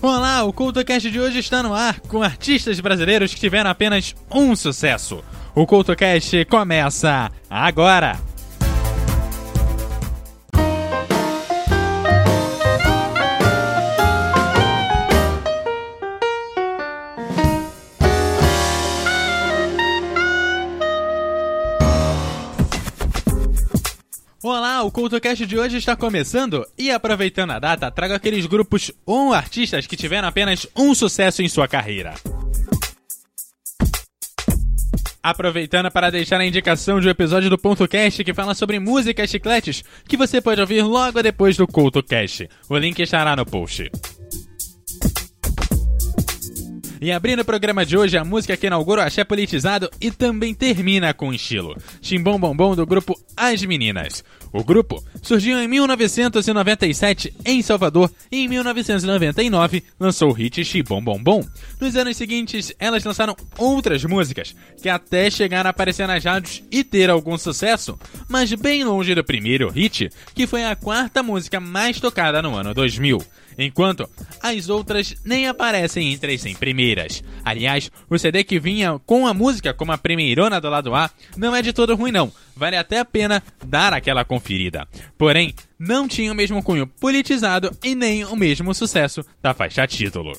Olá, o CultoCast de hoje está no ar com artistas brasileiros que tiveram apenas um sucesso. O CultoCast começa agora! O CultoCast de hoje está começando e aproveitando a data, trago aqueles grupos ou artistas que tiveram apenas um sucesso em sua carreira. Aproveitando para deixar a indicação de um episódio do Ponto Cast que fala sobre músicas chicletes que você pode ouvir logo depois do CultoCast. O link estará no post. E abrindo o programa de hoje, a música que inaugura o axé politizado e também termina com estilo. Chimbom Bombom do grupo As Meninas. O grupo surgiu em 1997 em Salvador e em 1999 lançou o hit Chimbom Bombom. Nos anos seguintes, elas lançaram outras músicas que até chegaram a aparecer nas rádios e ter algum sucesso, mas bem longe do primeiro hit, que foi a quarta música mais tocada no ano 2000 enquanto as outras nem aparecem entre as 100 primeiras. Aliás, o CD que vinha com a música como a primeirona do lado A não é de todo ruim não, vale até a pena dar aquela conferida. Porém, não tinha o mesmo cunho politizado e nem o mesmo sucesso da faixa título.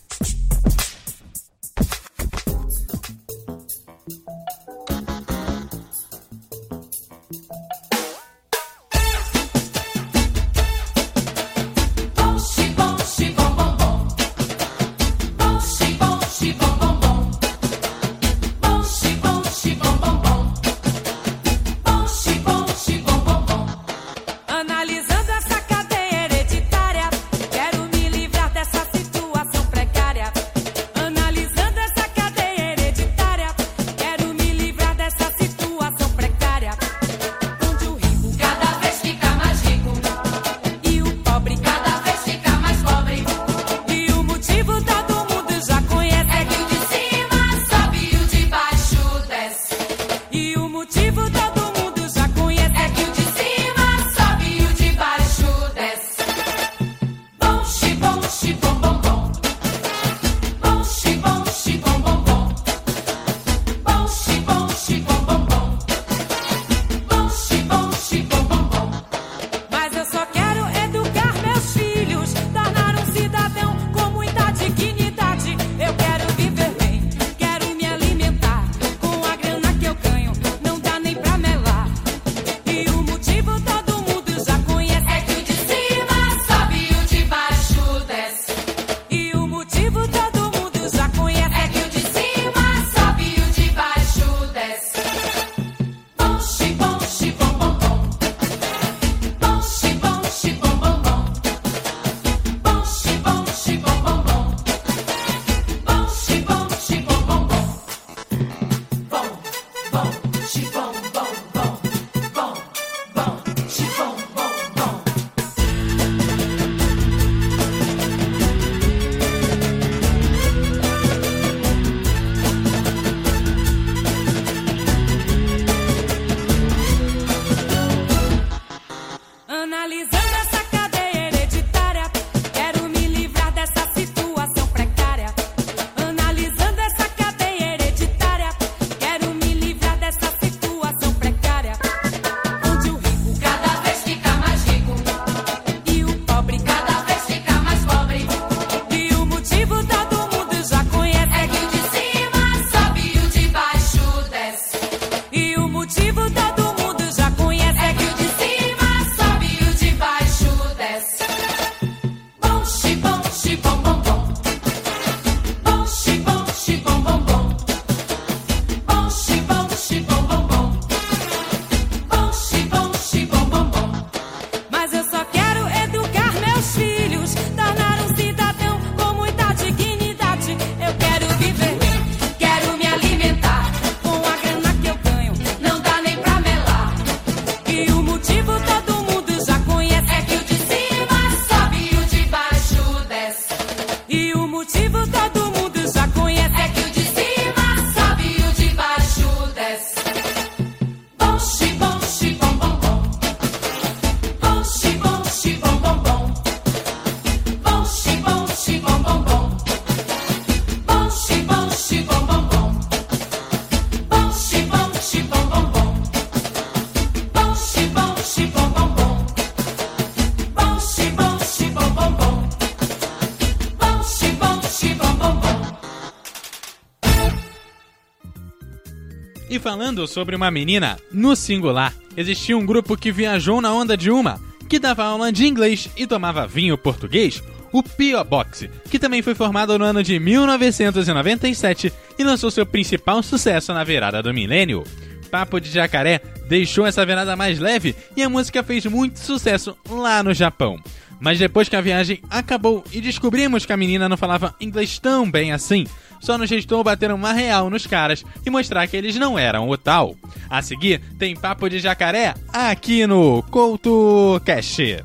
Falando sobre uma menina no singular, existia um grupo que viajou na onda de uma que dava aula de inglês e tomava vinho português, o P.O. Box, que também foi formado no ano de 1997 e lançou seu principal sucesso na virada do milênio. Papo de Jacaré deixou essa virada mais leve e a música fez muito sucesso lá no Japão. Mas depois que a viagem acabou e descobrimos que a menina não falava inglês tão bem assim, só nos restou bater uma real nos caras e mostrar que eles não eram o tal. A seguir, tem Papo de Jacaré aqui no CoutoCast.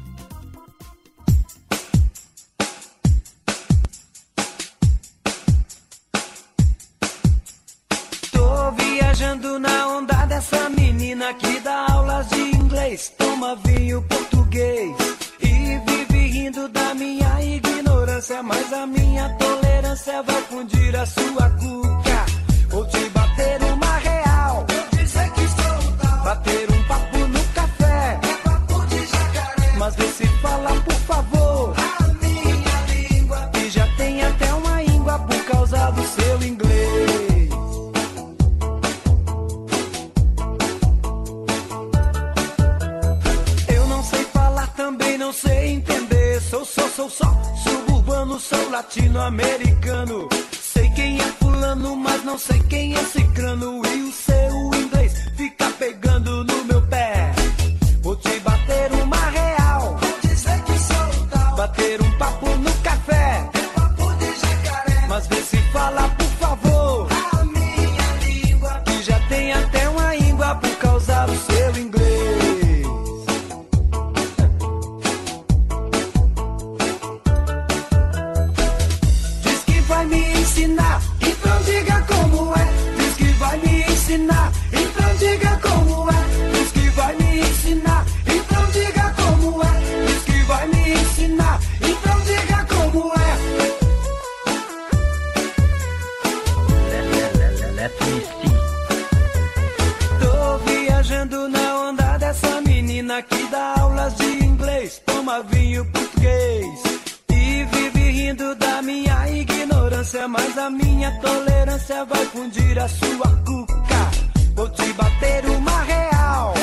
Tô viajando na onda dessa menina que dá aulas de inglês, toma vinho português e vive rindo da minha ignorância, mas a minha tolerância vai fundir a sua cuca. Vou te bater uma real, dizer que sou tal, bater um papo no café, papo de jacaré, mas vê se fala por favor. A minha língua e já tem até uma íngua por causa do seu inglês. Eu não sei falar, também não sei entender. Sou só, sou só suburbano, sou latino-americano. Sei quem é fulano, mas não sei quem é cicrano. E o seu inglês fica pegando no vinho português e vive rindo da minha ignorância, mas a minha tolerância vai fundir a sua cuca. Vou te bater uma real,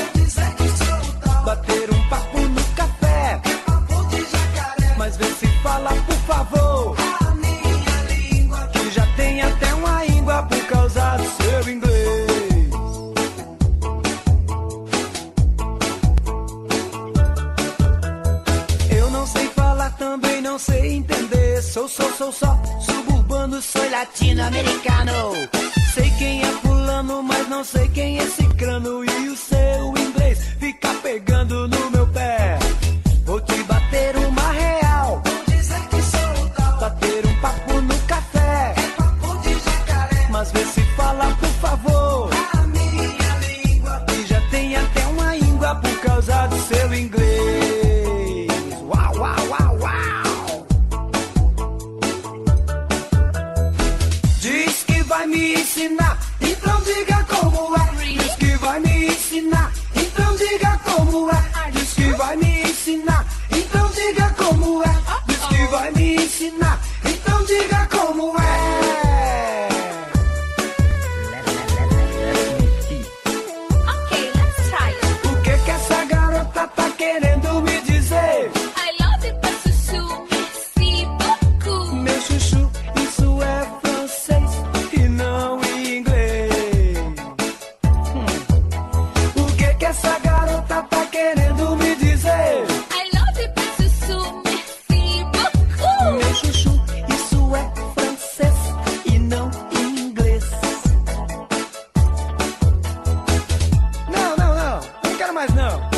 bater um papo no café, mas vê se fala por favor. Que já tem até Sou, só suburbano, sou latino-americano. Sei quem é fulano, mas não sei quem é cicrano. E o seu inglês fica pegando no meu pé. Vou te bater uma real. dizer que sou tal. Bater um papo no café. papo de jacaré. Mas vê se fala, por favor. A minha língua. E já tem até uma íngua por causa do seu inglês. Mais não.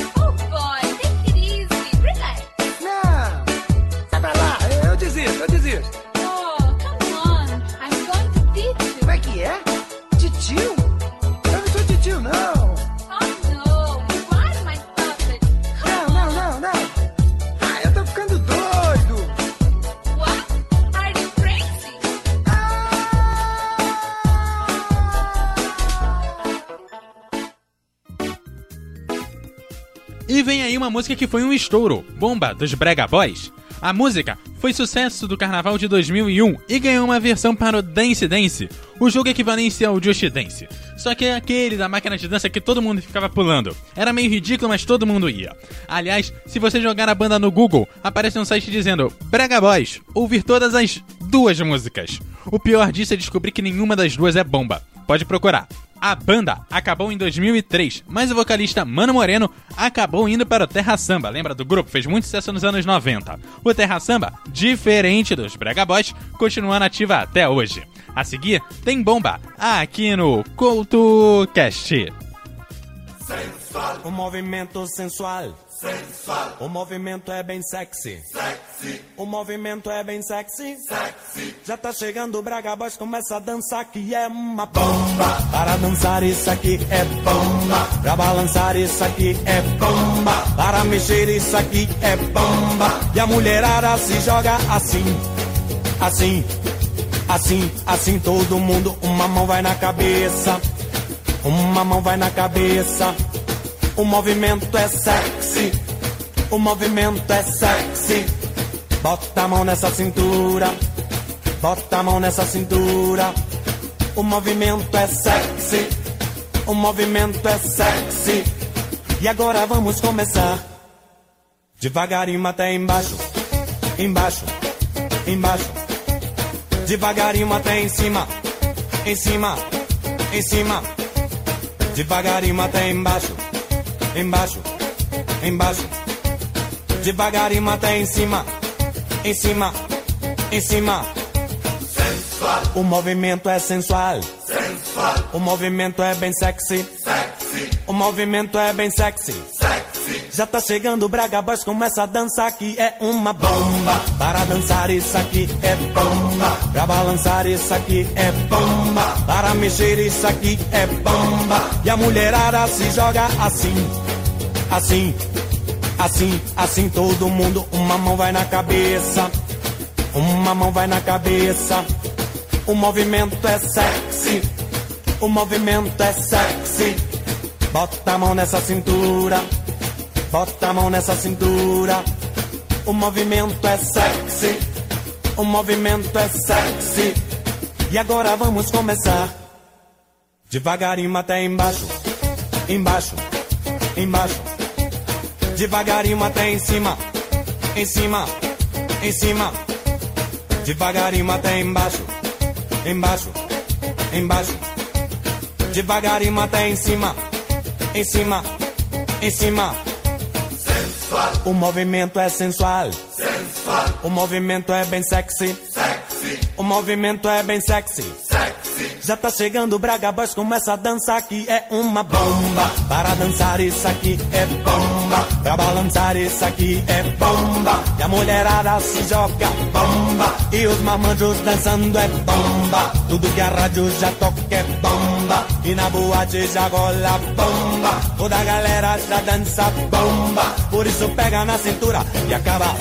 Música que foi um estouro, Bomba, dos Brega Boys. A música foi sucesso do carnaval de 2001 e ganhou uma versão para o Dance Dance, o jogo equivalente ao Just Dance. Só que é aquele da máquina de dança que todo mundo ficava pulando. Era meio ridículo, mas todo mundo ia. Aliás, se você jogar a banda no Google, aparece um site dizendo Brega Boys, ouvir todas as duas músicas. O pior disso é descobrir que nenhuma das duas é bomba. Pode procurar. A banda acabou em 2003, mas o vocalista Mano Moreno acabou indo para o Terra Samba. Lembra do grupo? Fez muito sucesso nos anos 90. O Terra Samba, diferente dos Brega Boys, continua nativa até hoje. A seguir, tem bomba aqui no CoutoCast. O movimento sensual. Sensual. O movimento é bem sexy. Sexy. O movimento é bem sexy. Sexy. Já tá chegando o Braga Boys, começa a dançar que é uma bomba. Para dançar isso aqui é bomba. Pra balançar isso aqui é bomba. Para mexer isso aqui é bomba. E a mulherada se joga assim. Assim. Assim, assim todo mundo, uma mão vai na cabeça. Uma mão vai na cabeça. O movimento é sexy. O movimento é sexy. Bota a mão nessa cintura. Bota a mão nessa cintura. O movimento é sexy. O movimento é sexy. E agora vamos começar. Devagarinho até embaixo. Embaixo. Embaixo. Devagarinho até em cima. Em cima. Em cima. Devagarinho até embaixo embaixo, embaixo. Devagarinho até em cima, em cima, em cima. Sensual. O movimento é sensual. Sensual. O movimento é bem sexy. Sexy. O movimento é bem sexy. Sexy. Já tá chegando o Braga Boys, começa a dançar que é uma bomba. Para dançar isso aqui é bomba. Pra balançar isso aqui é bomba. Para mexer isso aqui é bomba. E a mulherada se joga assim assim, assim, assim todo mundo, uma mão vai na cabeça, uma mão vai na cabeça. O movimento é sexy, o movimento é sexy. Bota a mão nessa cintura, bota a mão nessa cintura. O movimento é sexy, o movimento é sexy. E agora vamos começar. Devagarinho até embaixo, embaixo, embaixo devagarinho até em cima, em cima, em cima, devagarinho até embaixo, embaixo, embaixo, devagarinho até em cima, em cima, em cima. Sensual. O movimento é sensual. Sensual. O movimento é bem sexy. Sexy. O movimento é bem sexy. Sexy. Já tá chegando o Braga Boys, começa a dançar que é uma bomba. Para dançar isso aqui é bomba. Pra balançar isso aqui é bomba. E a mulherada se joga bomba. E os mamanjos dançando é bomba. Tudo que a rádio já toca é bomba. E na boate já gola bomba. Toda a galera já dança bomba. Por isso pega na cintura e acaba,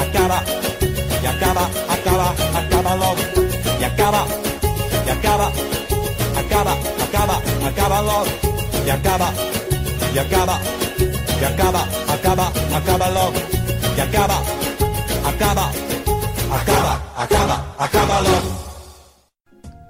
acaba, e acaba, acaba, acaba logo. E acaba, e acaba, acaba, acaba, acaba logo. E acaba, e acaba, acaba, acaba, acaba logo. Acaba, acaba, acaba, acaba, acaba logo.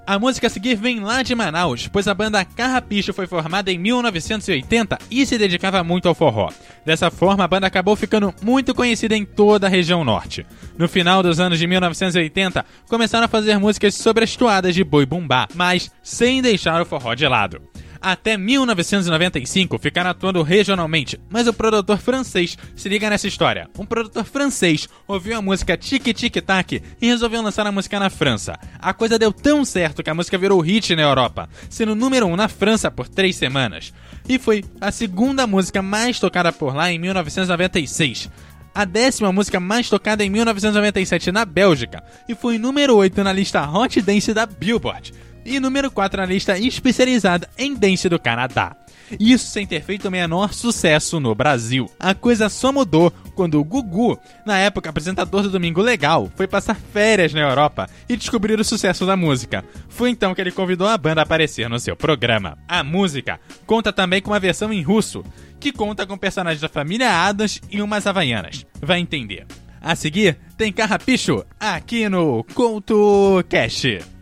A música a seguir vem lá de Manaus, pois a banda Carrapicho foi formada em 1980 e se dedicava muito ao forró. Dessa forma, a banda acabou ficando muito conhecida em toda a região norte. No final dos anos de 1980, começaram a fazer músicas sobre as toadas de boi bumbá, mas sem deixar o forró de lado. Até 1995 ficaram atuando regionalmente, mas o produtor francês se liga nessa história. Um produtor francês ouviu a música Tic Tic Tac e resolveu lançar a música na França. A coisa deu tão certo que a música virou hit na Europa, sendo número 1 um na França por três semanas. E foi a segunda música mais tocada por lá em 1996 a décima música mais tocada em 1997 na Bélgica e foi número 8 na lista Hot Dance da Billboard e número 4 na lista especializada em dance do Canadá. Isso sem ter feito o menor sucesso no Brasil. A coisa só mudou quando o Gugu, na época apresentador do Domingo Legal, foi passar férias na Europa e descobrir o sucesso da música. Foi então que ele convidou a banda a aparecer no seu programa. A música conta também com uma versão em russo, que conta com personagens da família Adams e umas havaianas. Vai entender. A seguir, tem Carrapicho aqui no Couto Cash.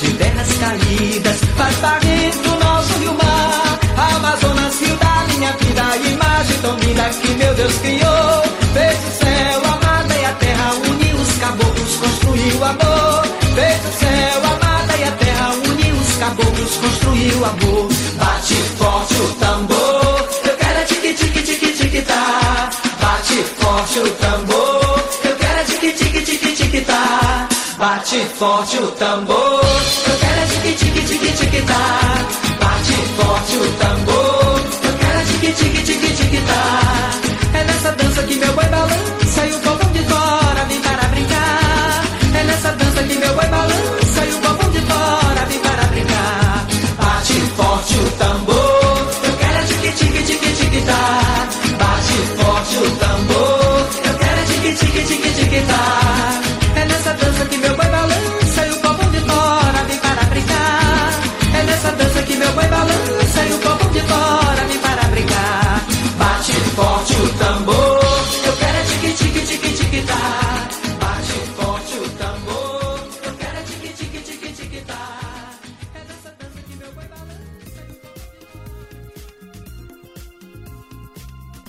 De terras caídas faz barrento nosso rio mar. Amazonas, rio da minha vida, imagem tão linda que meu Deus criou. Fez o céu, a mata e a terra, uniu os caboclos, construiu amor. Fez o céu, a mata e a terra, uniu os caboclos, construiu amor. Bate forte o tambor, eu quero é tique tique tique tique tá. Bate forte o tambor, Bate forte o tambor, eu quero é tique tique tique tique tá. Bate forte o tambor, eu quero é tique tique tique tique tá. É nessa dança que meu boi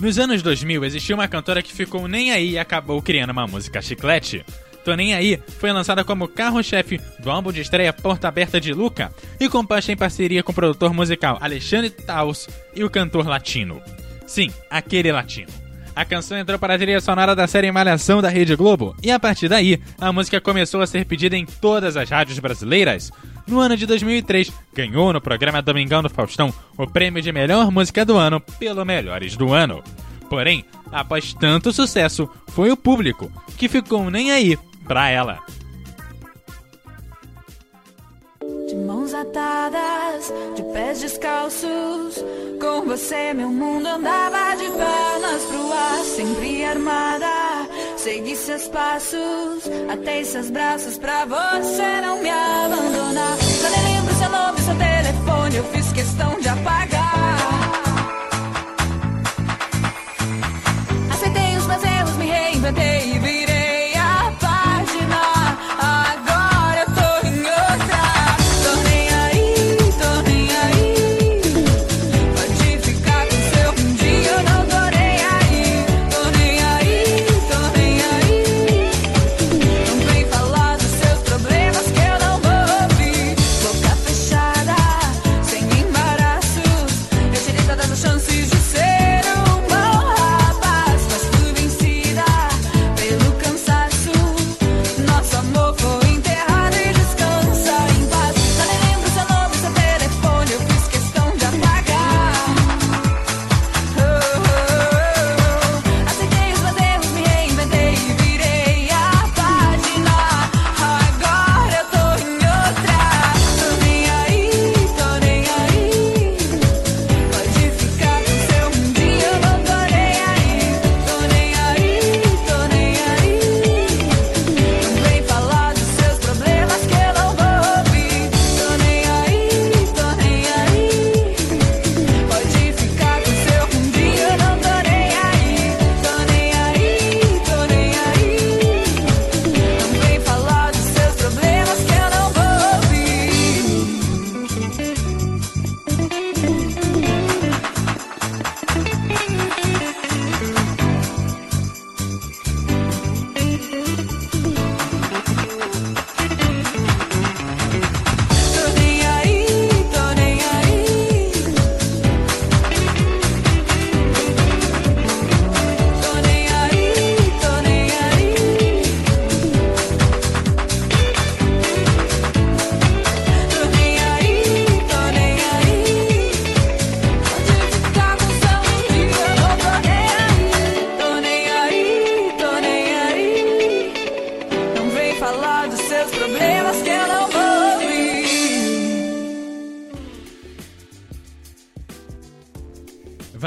Nos anos 2000, existiu uma cantora que ficou nem aí e acabou criando uma música chiclete. Tô Nem Aí foi lançada como carro-chefe do álbum de estreia Porta Aberta de Luca e composta em parceria com o produtor musical Alexandre Taus e o cantor latino. Sim, aquele latino. A canção entrou para a trilha sonora da série Malhação da Rede Globo e a partir daí a música começou a ser pedida em todas as rádios brasileiras. No ano de 2003, ganhou no programa Domingão do Faustão o prêmio de melhor música do ano pelo Melhores do Ano. Porém, após tanto sucesso, foi o público que ficou nem aí pra ela. De mãos atadas, de pés descalços. Com você, meu mundo andava de pernas pro ar, sempre armada. Segui seus passos, atei seus braços pra você não me abandonar. Só nem lembro seu nome, seu telefone, eu fiz questão de apagar.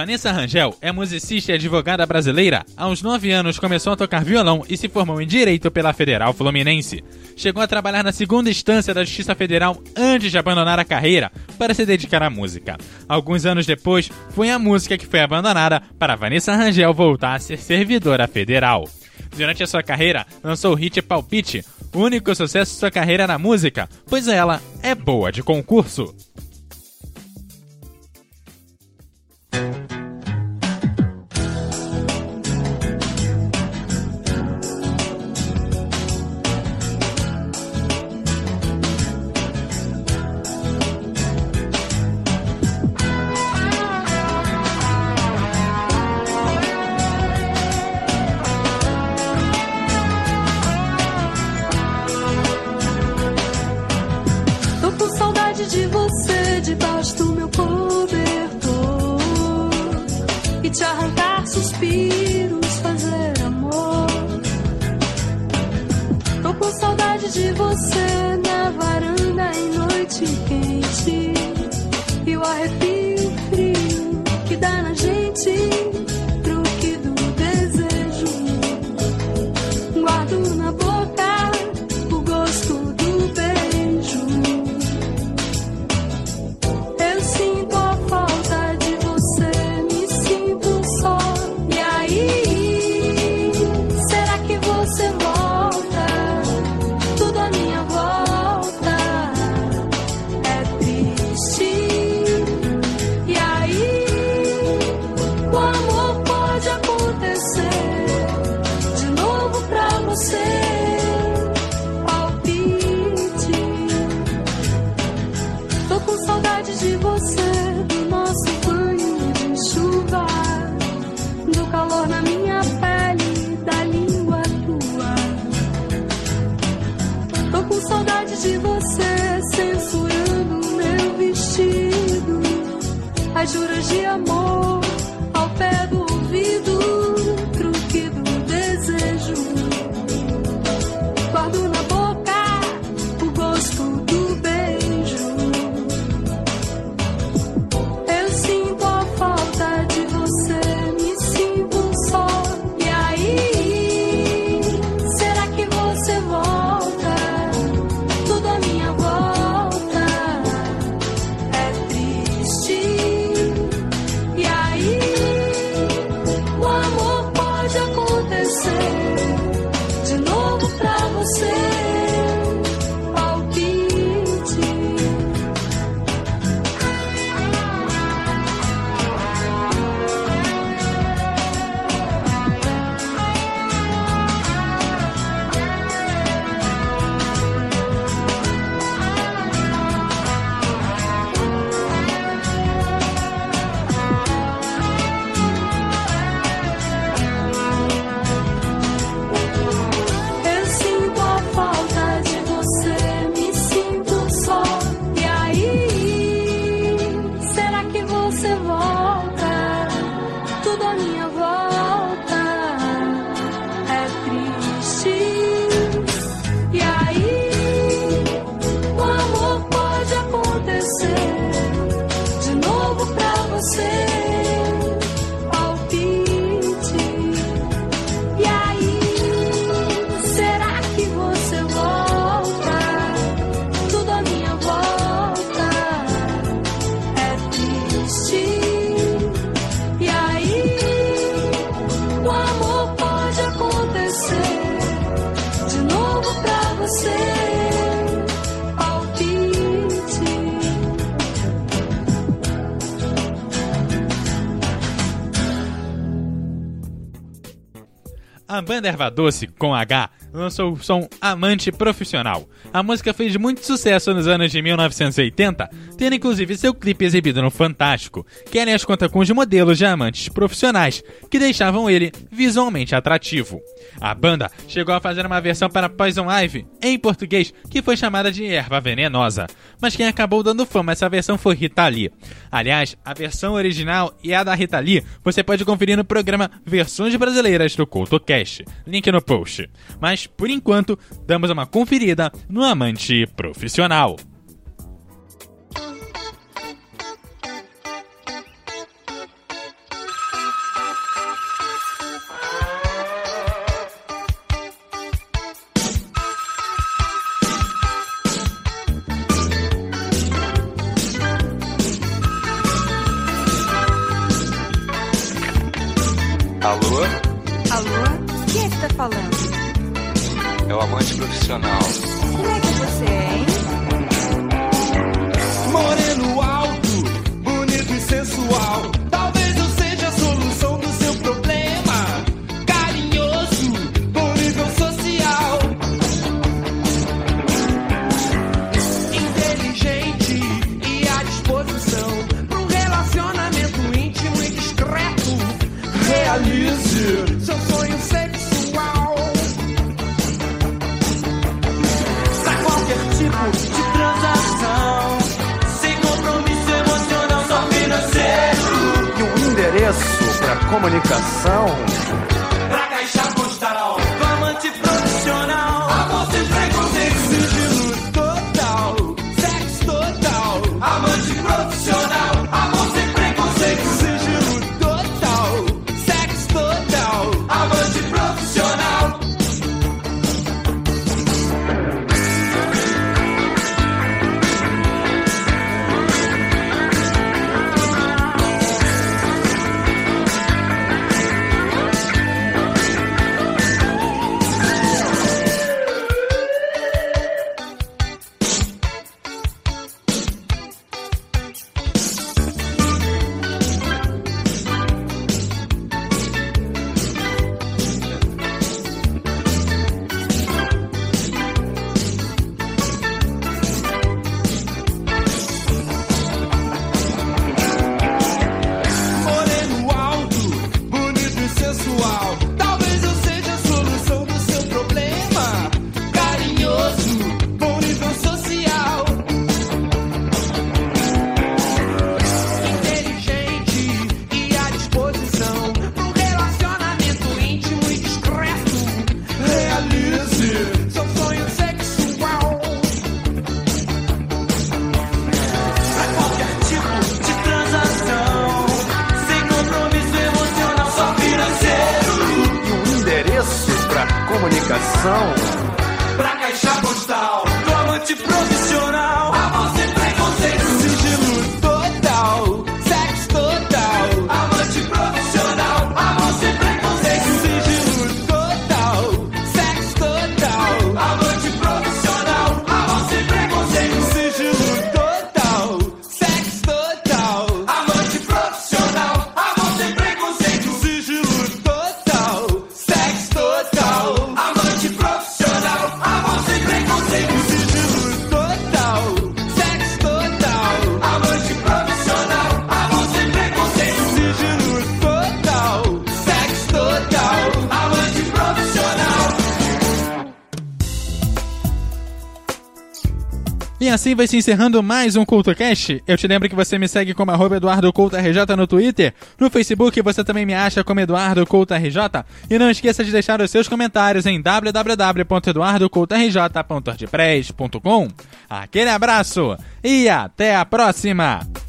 Vanessa Rangel é musicista e advogada brasileira. Aos 9 anos começou a tocar violão e se formou em Direito pela Federal Fluminense. Chegou a trabalhar na segunda instância da Justiça Federal antes de abandonar a carreira para se dedicar à música. Alguns anos depois, foi a música que foi abandonada para Vanessa Rangel voltar a ser servidora federal. Durante a sua carreira, lançou o hit Palpite, o único sucesso de sua carreira na música, pois ela é boa de concurso. E A banda Erva Doce, com H, lançou o som Amante Profissional. A música fez muito sucesso nos anos de 1980, tendo inclusive seu clipe exibido no Fantástico, que aliás conta com os modelos de amantes profissionais, que deixavam ele visualmente atrativo. A banda chegou a fazer uma versão para Poison Ivy, em português, que foi chamada de Erva Venenosa, mas quem acabou dando fama a essa versão foi Rita Lee. Aliás, a versão original e a da Rita Lee você pode conferir no programa Versões Brasileiras do CoutoCast, link no post. Mas, mas por enquanto damos uma conferida no amante profissional. Alô? Alô? Quem é que tá falando? é o amante profissional. comunicação. assim vai se encerrando mais um CultoCast. Eu te lembro que você me segue como EduardoCultaRJ no Twitter. No Facebook você também me acha como EduardoCultaRJ. E não esqueça de deixar os seus comentários em www.eduardocultarj.wordpress.com. Aquele abraço e até a próxima!